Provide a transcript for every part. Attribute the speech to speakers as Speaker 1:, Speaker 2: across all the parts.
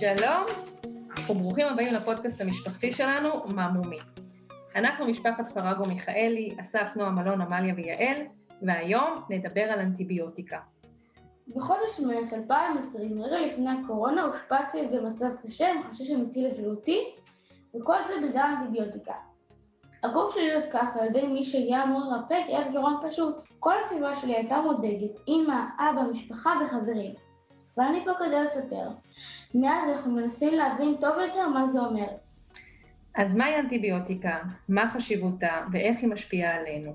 Speaker 1: שלום, וברוכים הבאים לפודקאסט המשפחתי שלנו, ממומי. אנחנו משפחת פרגו מיכאלי, אסף, נועה, מלון, עמליה ויעל, והיום נדבר על אנטיביוטיקה.
Speaker 2: בחודש מרץ 2020, רגע לפני הקורונה, הושפעתי במצב קשה עם חשש אמיתי לבריאותי, וכל זה בגלל אנטיביוטיקה. הגוף שלי הותקף על ידי מי שהגיע אמור לרפא כאב גירעון פשוט. כל הסביבה שלי הייתה מודאגת, אמא, אבא, משפחה וחברים. ואני פה כדי לספר. מאז אנחנו מנסים להבין טוב יותר מה זה אומר.
Speaker 1: אז מהי אנטיביוטיקה? מה חשיבותה ואיך היא משפיעה עלינו?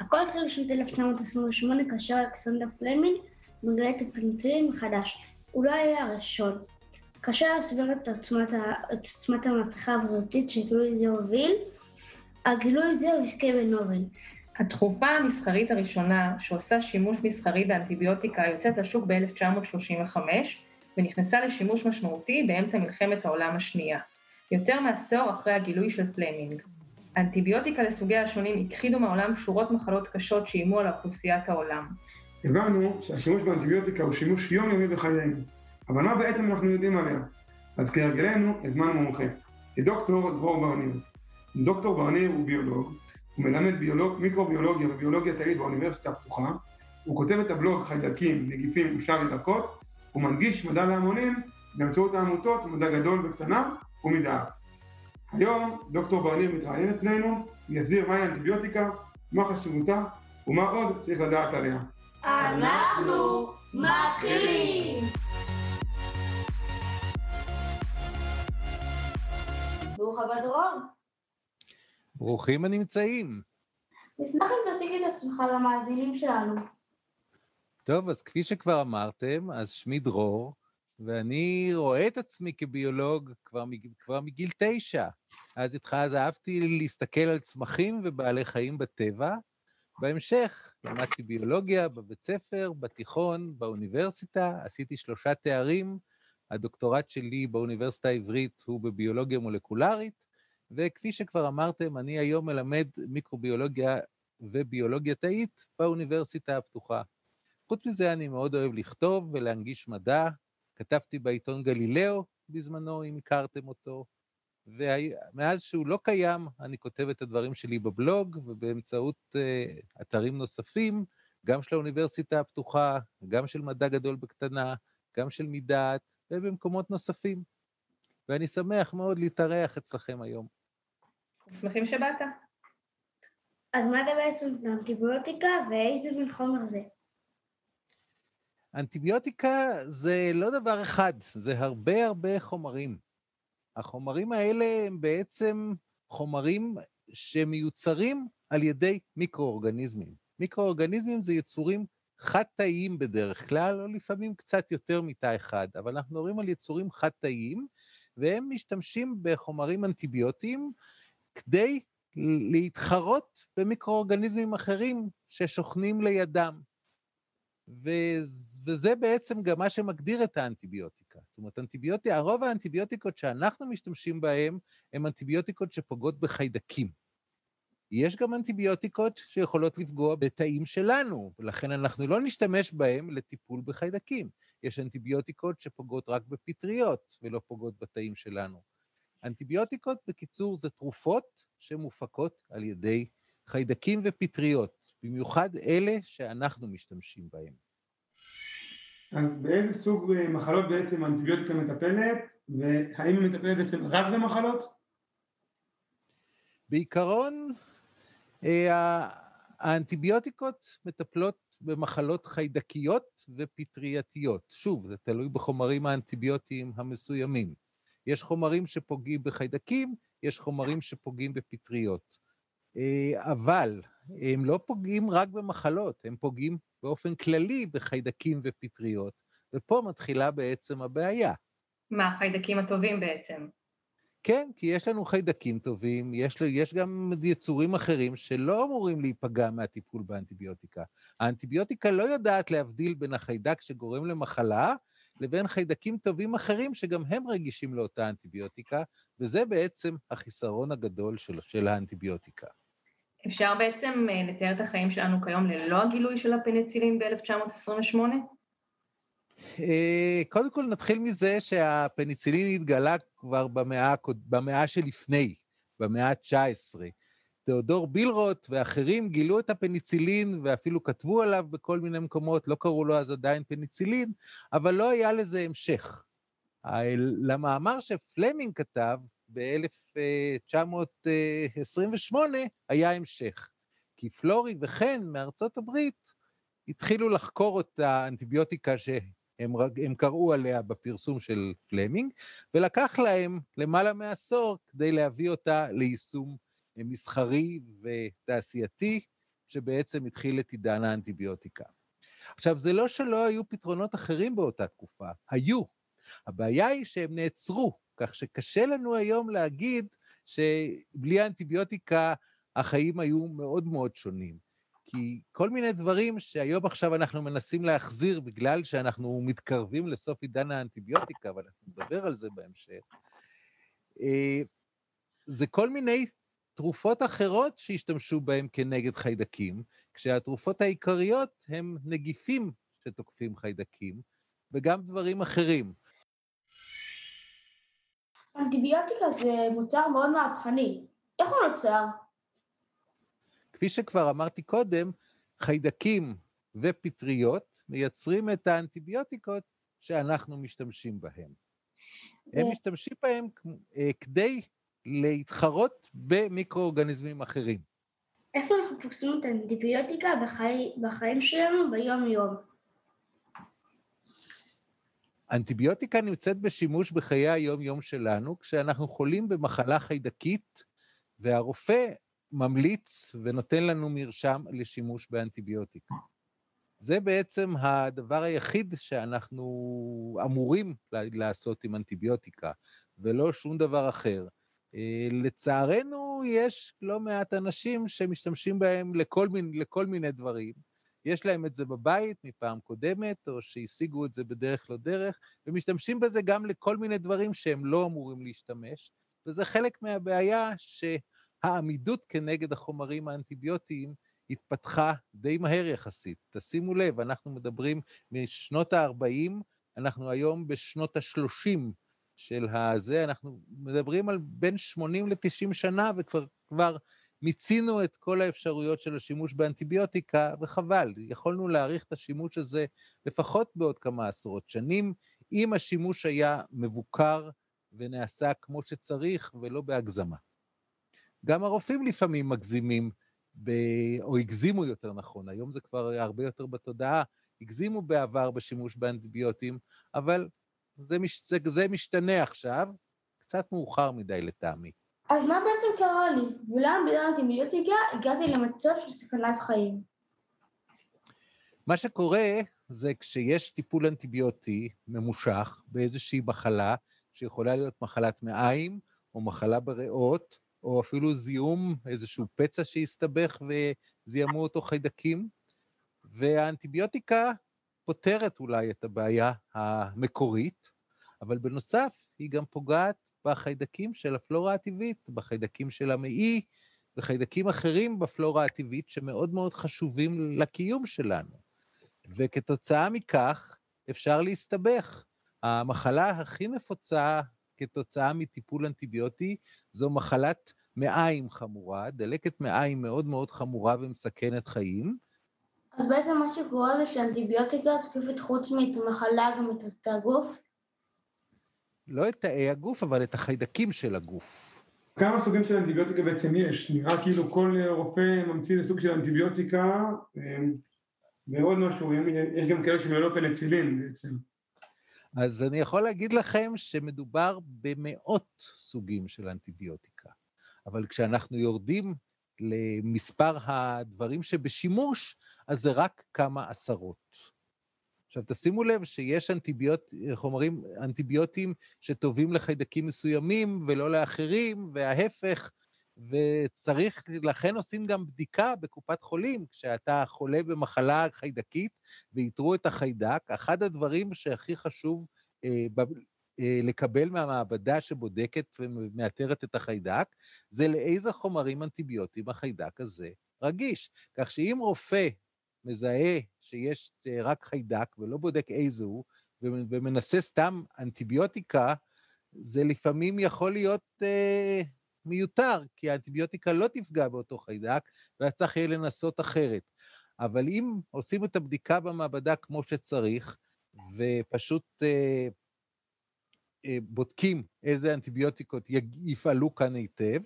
Speaker 2: הכל התחיל בשנת 1928 כאשר אלכסנדר פלמינג מגלה את הפניצילין מחדש. הוא לא היה הראשון. קשה להסביר את עוצמת, את עוצמת המהפכה הבריאותית שגילוי זה הוביל. הגילוי זה הוא עסקי בנובל.
Speaker 1: התרופה המסחרית הראשונה שעושה שימוש מסחרי באנטיביוטיקה יוצאת לשוק ב-1935 ונכנסה לשימוש משמעותי באמצע מלחמת העולם השנייה, יותר מעשור אחרי הגילוי של פלמינג. אנטיביוטיקה לסוגי השונים הכחידו מהעולם שורות מחלות קשות שאיימו על אוכלוסיית העולם.
Speaker 3: הבנו שהשימוש באנטיביוטיקה הוא שימוש יומיומי בחיינו, אבל מה בעצם אנחנו יודעים עליה? אז כהרגלנו הזמנו מומחה, דוקטור דרור ברניר. דוקטור ברניר הוא ביולוג, הוא מלמד ביולוג, מיקרוביולוגיה וביולוגיה תאית באוניברסיטה הפתוחה, הוא כותב את הבלוג חיידקים, נגיפים ושאר ירקות, הוא מנגיש מדע להמונים באמצעות העמותות מדע גדול וקטנה ומדעת. היום דוקטור ברניר מתראיין אצלנו, ויסביר מהי אנטיביוטיקה, מה חשיבותה ומה עוד צריך לדעת עליה.
Speaker 2: אנחנו מתחילים! ברוך הבא דרור.
Speaker 4: ברוכים הנמצאים.
Speaker 2: נשמח אם תציג את עצמך למאזינים שלנו.
Speaker 4: טוב, אז כפי שכבר אמרתם, אז שמי דרור, ואני רואה את עצמי כביולוג כבר, כבר מגיל תשע. אז איתך אז אהבתי להסתכל על צמחים ובעלי חיים בטבע. בהמשך למדתי ביולוגיה בבית ספר, בתיכון, באוניברסיטה, עשיתי שלושה תארים. הדוקטורט שלי באוניברסיטה העברית הוא בביולוגיה מולקולרית, וכפי שכבר אמרתם, אני היום מלמד מיקרוביולוגיה וביולוגיה תאית באוניברסיטה הפתוחה. חוץ מזה, אני מאוד אוהב לכתוב ולהנגיש מדע. כתבתי בעיתון גלילאו בזמנו, אם הכרתם אותו, ומאז שהוא לא קיים, אני כותב את הדברים שלי בבלוג ובאמצעות uh, אתרים נוספים, גם של האוניברסיטה הפתוחה, גם של מדע גדול בקטנה, גם של מדעת, ובמקומות נוספים. ואני שמח מאוד להתארח אצלכם היום.
Speaker 1: שמחים שבאת.
Speaker 2: אז מה זה בעצם אנטיביוטיקה ואיזה מין חומר זה?
Speaker 4: אנטיביוטיקה זה לא דבר אחד, זה הרבה הרבה חומרים. החומרים האלה הם בעצם חומרים שמיוצרים על ידי מיקרואורגניזמים. מיקרואורגניזמים זה יצורים חד-תאיים בדרך כלל, או לפעמים קצת יותר מתא אחד, אבל אנחנו מדברים על יצורים חד-תאיים, והם משתמשים בחומרים אנטיביוטיים כדי להתחרות במיקרואורגניזמים אחרים ששוכנים לידם. וזה בעצם גם מה שמגדיר את האנטיביוטיקה. זאת אומרת, אנטיביוטיקה, הרוב האנטיביוטיקות שאנחנו משתמשים בהן, הן אנטיביוטיקות שפוגעות בחיידקים. יש גם אנטיביוטיקות שיכולות לפגוע בתאים שלנו, ולכן אנחנו לא נשתמש בהן לטיפול בחיידקים. יש אנטיביוטיקות שפוגעות רק בפטריות ולא פוגעות בתאים שלנו. אנטיביוטיקות, בקיצור, זה תרופות שמופקות על ידי חיידקים ופטריות. במיוחד אלה שאנחנו משתמשים בהם.
Speaker 3: אז באיזה סוג אה, מחלות בעצם האנטיביוטיקה מטפלת, והאם היא מטפלת בעצם רק במחלות?
Speaker 4: בעיקרון, אה, האנטיביוטיקות מטפלות במחלות חיידקיות ופטרייתיות. שוב, זה תלוי בחומרים האנטיביוטיים המסוימים. יש חומרים שפוגעים בחיידקים, יש חומרים שפוגעים בפטריות. אה, אבל הם לא פוגעים רק במחלות, הם פוגעים באופן כללי בחיידקים ופטריות, ופה מתחילה בעצם הבעיה.
Speaker 1: מה החיידקים הטובים בעצם?
Speaker 4: כן, כי יש לנו חיידקים טובים, יש, יש גם יצורים אחרים שלא אמורים להיפגע מהטיפול באנטיביוטיקה. האנטיביוטיקה לא יודעת להבדיל בין החיידק שגורם למחלה לבין חיידקים טובים אחרים שגם הם רגישים לאותה אנטיביוטיקה, וזה בעצם החיסרון הגדול של, של האנטיביוטיקה.
Speaker 1: אפשר בעצם אה, לתאר את החיים שלנו כיום ללא הגילוי של הפניצילין ב-1928?
Speaker 4: אה, קודם כל נתחיל מזה שהפניצילין התגלה כבר במאה, במאה שלפני, במאה ה-19. תיאודור בילרוט ואחרים גילו את הפניצילין ואפילו כתבו עליו בכל מיני מקומות, לא קראו לו אז עדיין פניצילין, אבל לא היה לזה המשך. למאמר שפלמינג כתב ב-1928 היה המשך, כי פלורי וחן מארצות הברית התחילו לחקור את האנטיביוטיקה שהם קראו עליה בפרסום של פלמינג, ולקח להם למעלה מעשור כדי להביא אותה ליישום מסחרי ותעשייתי, שבעצם התחיל את עידן האנטיביוטיקה. עכשיו, זה לא שלא היו פתרונות אחרים באותה תקופה, היו. הבעיה היא שהם נעצרו, כך שקשה לנו היום להגיד שבלי האנטיביוטיקה החיים היו מאוד מאוד שונים. כי כל מיני דברים שהיום עכשיו אנחנו מנסים להחזיר בגלל שאנחנו מתקרבים לסוף עידן האנטיביוטיקה, ואנחנו נדבר על זה בהמשך, אה, זה כל מיני תרופות אחרות שהשתמשו בהן כנגד חיידקים, כשהתרופות העיקריות הם נגיפים שתוקפים חיידקים, וגם דברים אחרים.
Speaker 2: אנטיביוטיקה זה מוצר מאוד מהפכני. איך הוא נוצר?
Speaker 4: כפי שכבר אמרתי קודם, חיידקים ופטריות מייצרים את האנטיביוטיקות שאנחנו משתמשים בהן. הם משתמשים בהם אה, כדי להתחרות במיקרואורגניזמים אחרים.
Speaker 2: איפה אנחנו פוגשים את האנטיביוטיקה בחי... בחיים שלנו ביום-יום?
Speaker 4: אנטיביוטיקה נמצאת בשימוש בחיי היום-יום שלנו כשאנחנו חולים במחלה חיידקית, והרופא ממליץ ונותן לנו מרשם לשימוש באנטיביוטיקה. זה בעצם הדבר היחיד שאנחנו אמורים לעשות עם אנטיביוטיקה, ולא שום דבר אחר. אה, לצערנו, יש לא מעט אנשים שמשתמשים בהם לכל, מיני, לכל מיני דברים. יש להם את זה בבית מפעם קודמת, או שהשיגו את זה בדרך לא דרך, ומשתמשים בזה גם לכל מיני דברים שהם לא אמורים להשתמש, וזה חלק מהבעיה שהעמידות כנגד החומרים האנטיביוטיים התפתחה די מהר יחסית. תשימו לב, אנחנו מדברים משנות ה-40, אנחנו היום בשנות ה-30 של הזה, אנחנו מדברים על בין 80 ל-90 שנה, וכבר כבר מיצינו את כל האפשרויות של השימוש באנטיביוטיקה, וחבל, יכולנו להאריך את השימוש הזה לפחות בעוד כמה עשרות שנים, אם השימוש היה מבוקר ונעשה כמו שצריך ולא בהגזמה. גם הרופאים לפעמים מגזימים, ב... או הגזימו יותר נכון, היום זה כבר הרבה יותר בתודעה, הגזימו בעבר בשימוש באנטיביוטים, אבל זה, מש... זה משתנה עכשיו, קצת מאוחר מדי לטעמי.
Speaker 2: אז מה בעצם קרה לי? ולמה בגלל אנטיביוטיקה הגעתי למצב של סכנת חיים?
Speaker 4: מה שקורה זה כשיש טיפול אנטיביוטי ממושך באיזושהי מחלה, שיכולה להיות מחלת מעיים, או מחלה בריאות, או אפילו זיהום, איזשהו פצע שהסתבך וזיהמו אותו חיידקים, והאנטיביוטיקה פותרת אולי את הבעיה המקורית, אבל בנוסף היא גם פוגעת בחיידקים של הפלורה הטבעית, בחיידקים של המעי וחיידקים אחרים בפלורה הטבעית שמאוד מאוד חשובים לקיום שלנו. וכתוצאה מכך אפשר להסתבך. המחלה הכי נפוצה כתוצאה מטיפול אנטיביוטי זו מחלת מעיים חמורה, דלקת מעיים מאוד מאוד חמורה ומסכנת חיים.
Speaker 2: אז בעצם מה שקורה זה שאנטיביוטיקה תוקפת חוץ מאת המחלה גם את הגוף?
Speaker 4: לא את תאי הגוף, אבל את החיידקים של הגוף.
Speaker 3: כמה סוגים של אנטיביוטיקה בעצם יש? נראה כאילו כל רופא ממציא לסוג של אנטיביוטיקה, אמ, ועוד משהו, יש גם כאלה שהם ללא פנצילין בעצם.
Speaker 4: אז אני יכול להגיד לכם שמדובר במאות סוגים של אנטיביוטיקה, אבל כשאנחנו יורדים למספר הדברים שבשימוש, אז זה רק כמה עשרות. עכשיו, תשימו לב שיש אנטיביוט, חומרים אנטיביוטיים שטובים לחיידקים מסוימים ולא לאחרים, וההפך, וצריך, לכן עושים גם בדיקה בקופת חולים, כשאתה חולה במחלה חיידקית ואיתרו את החיידק, אחד הדברים שהכי חשוב אה, ב, אה, לקבל מהמעבדה שבודקת ומאתרת את החיידק, זה לאיזה חומרים אנטיביוטיים החיידק הזה רגיש. כך שאם רופא מזהה שיש אה, רק חיידק ולא בודק איזה הוא, ומנסה סתם אנטיביוטיקה, זה לפעמים יכול להיות אה, מיותר, כי האנטיביוטיקה לא תפגע באותו חיידק, ואז צריך יהיה לנסות אחרת. אבל אם עושים את הבדיקה במעבדה כמו שצריך, ופשוט אה, אה, בודקים איזה אנטיביוטיקות יפעלו כאן היטב,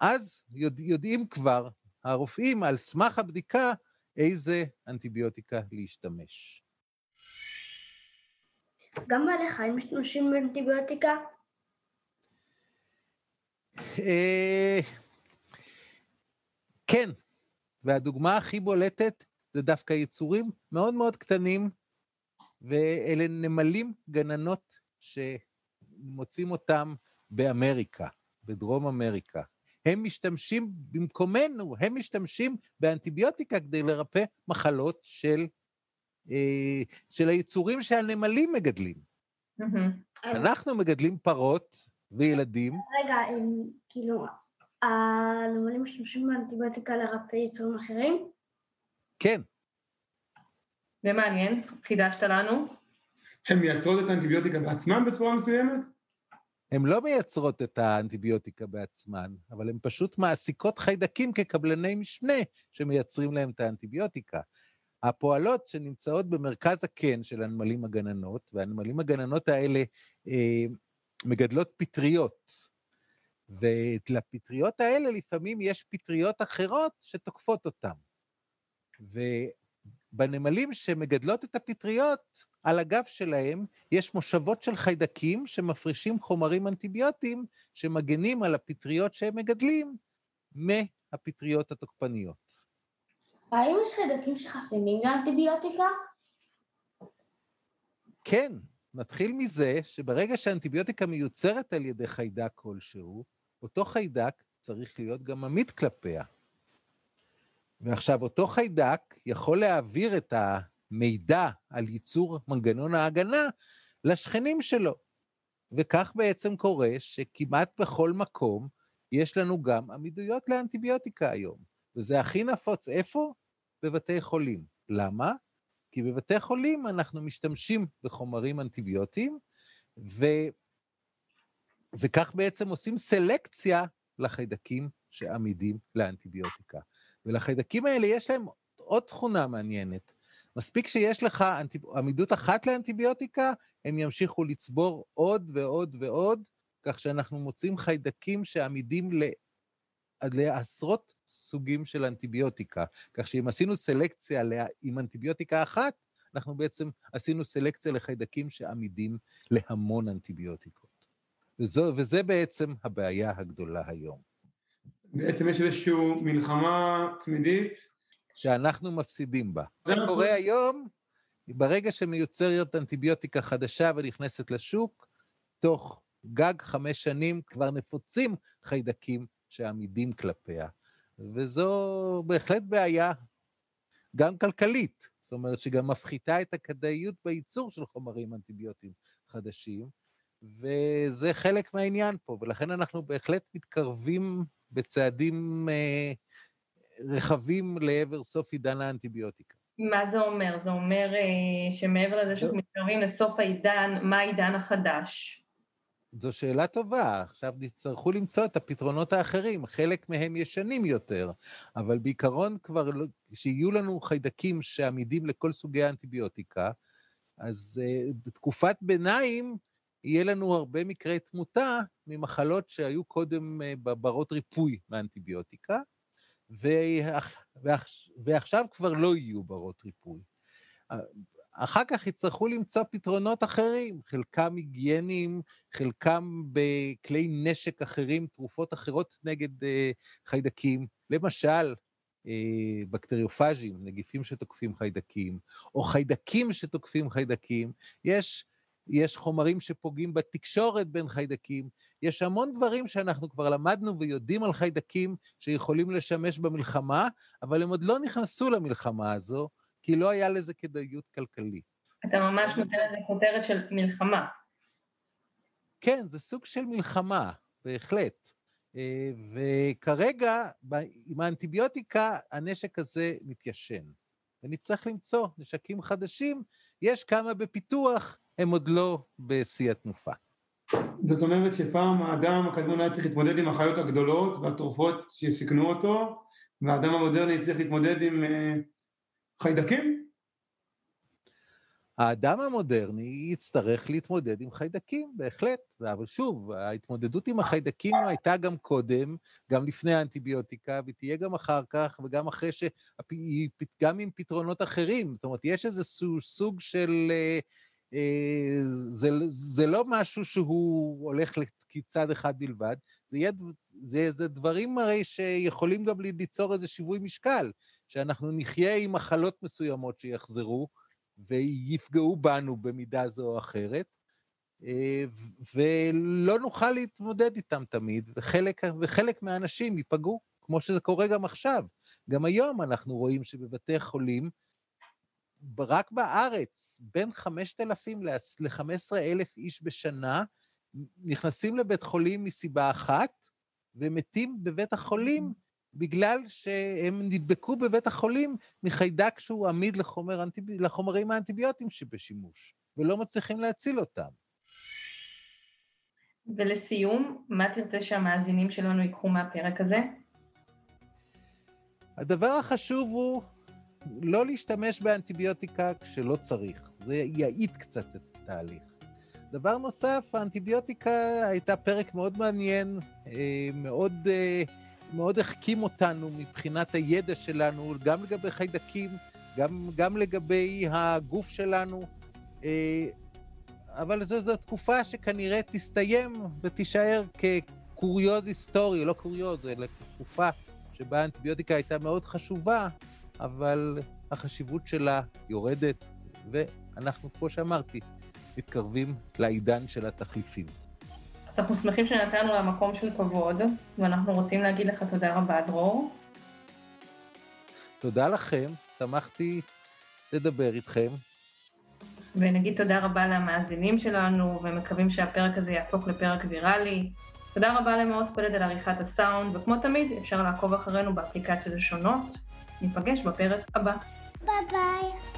Speaker 4: אז יודע, יודעים כבר הרופאים על סמך הבדיקה איזה אנטיביוטיקה להשתמש.
Speaker 2: גם בעלי חיים משתמשים באנטיביוטיקה?
Speaker 4: אה, כן, והדוגמה הכי בולטת זה דווקא יצורים מאוד מאוד קטנים, ואלה נמלים גננות שמוצאים אותם באמריקה, בדרום אמריקה. הם משתמשים במקומנו, הם משתמשים באנטיביוטיקה כדי לרפא מחלות של, אה, של היצורים שהנמלים מגדלים. אנחנו מגדלים פרות וילדים.
Speaker 2: רגע, הם, כאילו, הנמלים משתמשים באנטיביוטיקה לרפא יצורים אחרים?
Speaker 4: כן.
Speaker 1: זה מעניין, חידשת לנו.
Speaker 3: הן מייצרות את האנטיביוטיקה בעצמן בצורה מסוימת?
Speaker 4: הן לא מייצרות את האנטיביוטיקה בעצמן, אבל הן פשוט מעסיקות חיידקים כקבלני משנה שמייצרים להם את האנטיביוטיקה. הפועלות שנמצאות במרכז הקן של הנמלים הגננות, והנמלים הגננות האלה אה, מגדלות פטריות. ולפטריות האלה לפעמים יש פטריות אחרות שתוקפות אותן. ובנמלים שמגדלות את הפטריות, על הגב שלהם יש מושבות של חיידקים שמפרישים חומרים אנטיביוטיים שמגנים על הפטריות שהם מגדלים מהפטריות התוקפניות.
Speaker 2: האם יש חיידקים שחסינים לאנטיביוטיקה?
Speaker 4: כן, נתחיל מזה שברגע שאנטיביוטיקה מיוצרת על ידי חיידק כלשהו, אותו חיידק צריך להיות גם עמיד כלפיה. ועכשיו, אותו חיידק יכול להעביר את המידע על ייצור מנגנון ההגנה לשכנים שלו. וכך בעצם קורה שכמעט בכל מקום יש לנו גם עמידויות לאנטיביוטיקה היום. וזה הכי נפוץ איפה? בבתי חולים. למה? כי בבתי חולים אנחנו משתמשים בחומרים אנטיביוטיים, ו... וכך בעצם עושים סלקציה לחיידקים שעמידים לאנטיביוטיקה. ולחיידקים האלה יש להם עוד תכונה מעניינת. מספיק שיש לך עמידות אחת לאנטיביוטיקה, הם ימשיכו לצבור עוד ועוד ועוד, כך שאנחנו מוצאים חיידקים שעמידים לעשרות סוגים של אנטיביוטיקה. כך שאם עשינו סלקציה עם אנטיביוטיקה אחת, אנחנו בעצם עשינו סלקציה לחיידקים שעמידים להמון אנטיביוטיקות. וזו, וזה בעצם הבעיה הגדולה היום.
Speaker 3: בעצם יש איזושהי מלחמה תמידית.
Speaker 4: שאנחנו מפסידים בה. זה קורה היום, ברגע שמיוצרת אנטיביוטיקה חדשה ונכנסת לשוק, תוך גג חמש שנים כבר נפוצים חיידקים שעמידים כלפיה. וזו בהחלט בעיה, גם כלכלית, זאת אומרת שגם מפחיתה את הכדאיות בייצור של חומרים אנטיביוטיים חדשים, וזה חלק מהעניין פה, ולכן אנחנו בהחלט מתקרבים בצעדים אה, רחבים לעבר סוף עידן האנטיביוטיקה.
Speaker 1: מה זה אומר? זה אומר אה, שמעבר לזה שאנחנו מתקרבים לסוף העידן, מה העידן החדש?
Speaker 4: זו שאלה טובה. עכשיו נצטרכו למצוא את הפתרונות האחרים, חלק מהם ישנים יותר, אבל בעיקרון כבר, לא, שיהיו לנו חיידקים שעמידים לכל סוגי האנטיביוטיקה, אז uh, בתקופת ביניים יהיה לנו הרבה מקרי תמותה ממחלות שהיו קודם uh, בברות ריפוי מאנטיביוטיקה, ועכשיו כבר לא יהיו ברות ריפוי. אחר כך יצטרכו למצוא פתרונות אחרים, חלקם היגייניים, חלקם בכלי נשק אחרים, תרופות אחרות נגד אה, חיידקים, למשל, אה, בקטריופאז'ים, נגיפים שתוקפים חיידקים, או חיידקים שתוקפים חיידקים. יש, יש חומרים שפוגעים בתקשורת בין חיידקים, יש המון דברים שאנחנו כבר למדנו ויודעים על חיידקים שיכולים לשמש במלחמה, אבל הם עוד לא נכנסו למלחמה הזו, כי לא היה לזה כדאיות כלכלית.
Speaker 1: אתה ממש נותן לזה כותרת של מלחמה.
Speaker 4: כן, זה סוג של מלחמה, בהחלט. אה, וכרגע, עם האנטיביוטיקה, הנשק הזה מתיישן. ונצטרך למצוא נשקים חדשים יש כמה בפיתוח, הם עוד לא בשיא התנופה.
Speaker 3: זאת אומרת שפעם האדם הקדמון היה צריך להתמודד עם החיות הגדולות והתרופות שסיכנו אותו, והאדם המודרני צריך להתמודד עם uh, חיידקים?
Speaker 4: האדם המודרני יצטרך להתמודד עם חיידקים, בהחלט. אבל שוב, ההתמודדות עם החיידקים הייתה גם קודם, גם לפני האנטיביוטיקה, והיא תהיה גם אחר כך, וגם אחרי ש... גם עם פתרונות אחרים. זאת אומרת, יש איזה סוג של... אה, זה, זה לא משהו שהוא הולך לצד אחד בלבד, זה, יהיה, זה, זה דברים הרי שיכולים גם ליצור איזה שיווי משקל, שאנחנו נחיה עם מחלות מסוימות שיחזרו, ויפגעו בנו במידה זו או אחרת, אה, ולא נוכל להתמודד איתם תמיד, וחלק, וחלק מהאנשים ייפגעו, כמו שזה קורה גם עכשיו. גם היום אנחנו רואים שבבתי חולים, רק בארץ, בין 5,000 ל-15,000 איש בשנה נכנסים לבית חולים מסיבה אחת, ומתים בבית החולים בגלל שהם נדבקו בבית החולים מחיידק שהוא עמיד לחומר, לחומרים האנטיביוטיים שבשימוש, ולא מצליחים להציל אותם.
Speaker 1: ולסיום, מה תרצה שהמאזינים שלנו ייקחו מהפרק הזה?
Speaker 4: הדבר החשוב הוא לא להשתמש באנטיביוטיקה כשלא צריך, זה יאיט קצת את התהליך. דבר נוסף, האנטיביוטיקה הייתה פרק מאוד מעניין, אה, מאוד, אה, מאוד החכים אותנו מבחינת הידע שלנו, גם לגבי חיידקים, גם, גם לגבי הגוף שלנו, אה, אבל זו, זו תקופה שכנראה תסתיים ותישאר כקוריוז היסטורי, לא קוריוז, אלא תקופה שבה האנטיביוטיקה הייתה מאוד חשובה, אבל החשיבות שלה יורדת, ואנחנו, כמו שאמרתי, מתקרבים לעידן של התחליפים.
Speaker 1: אז אנחנו שמחים שנתנו לה מקום של כבוד, ואנחנו רוצים להגיד לך תודה רבה, דרור.
Speaker 4: תודה לכם, שמחתי לדבר איתכם.
Speaker 1: ונגיד תודה רבה למאזינים שלנו, ומקווים שהפרק הזה יהפוך לפרק ויראלי. תודה רבה למעוז פלד על עריכת הסאונד, וכמו תמיד, אפשר לעקוב אחרינו באפליקציות השונות. ניפגש בפרק הבא.
Speaker 2: ביי ביי.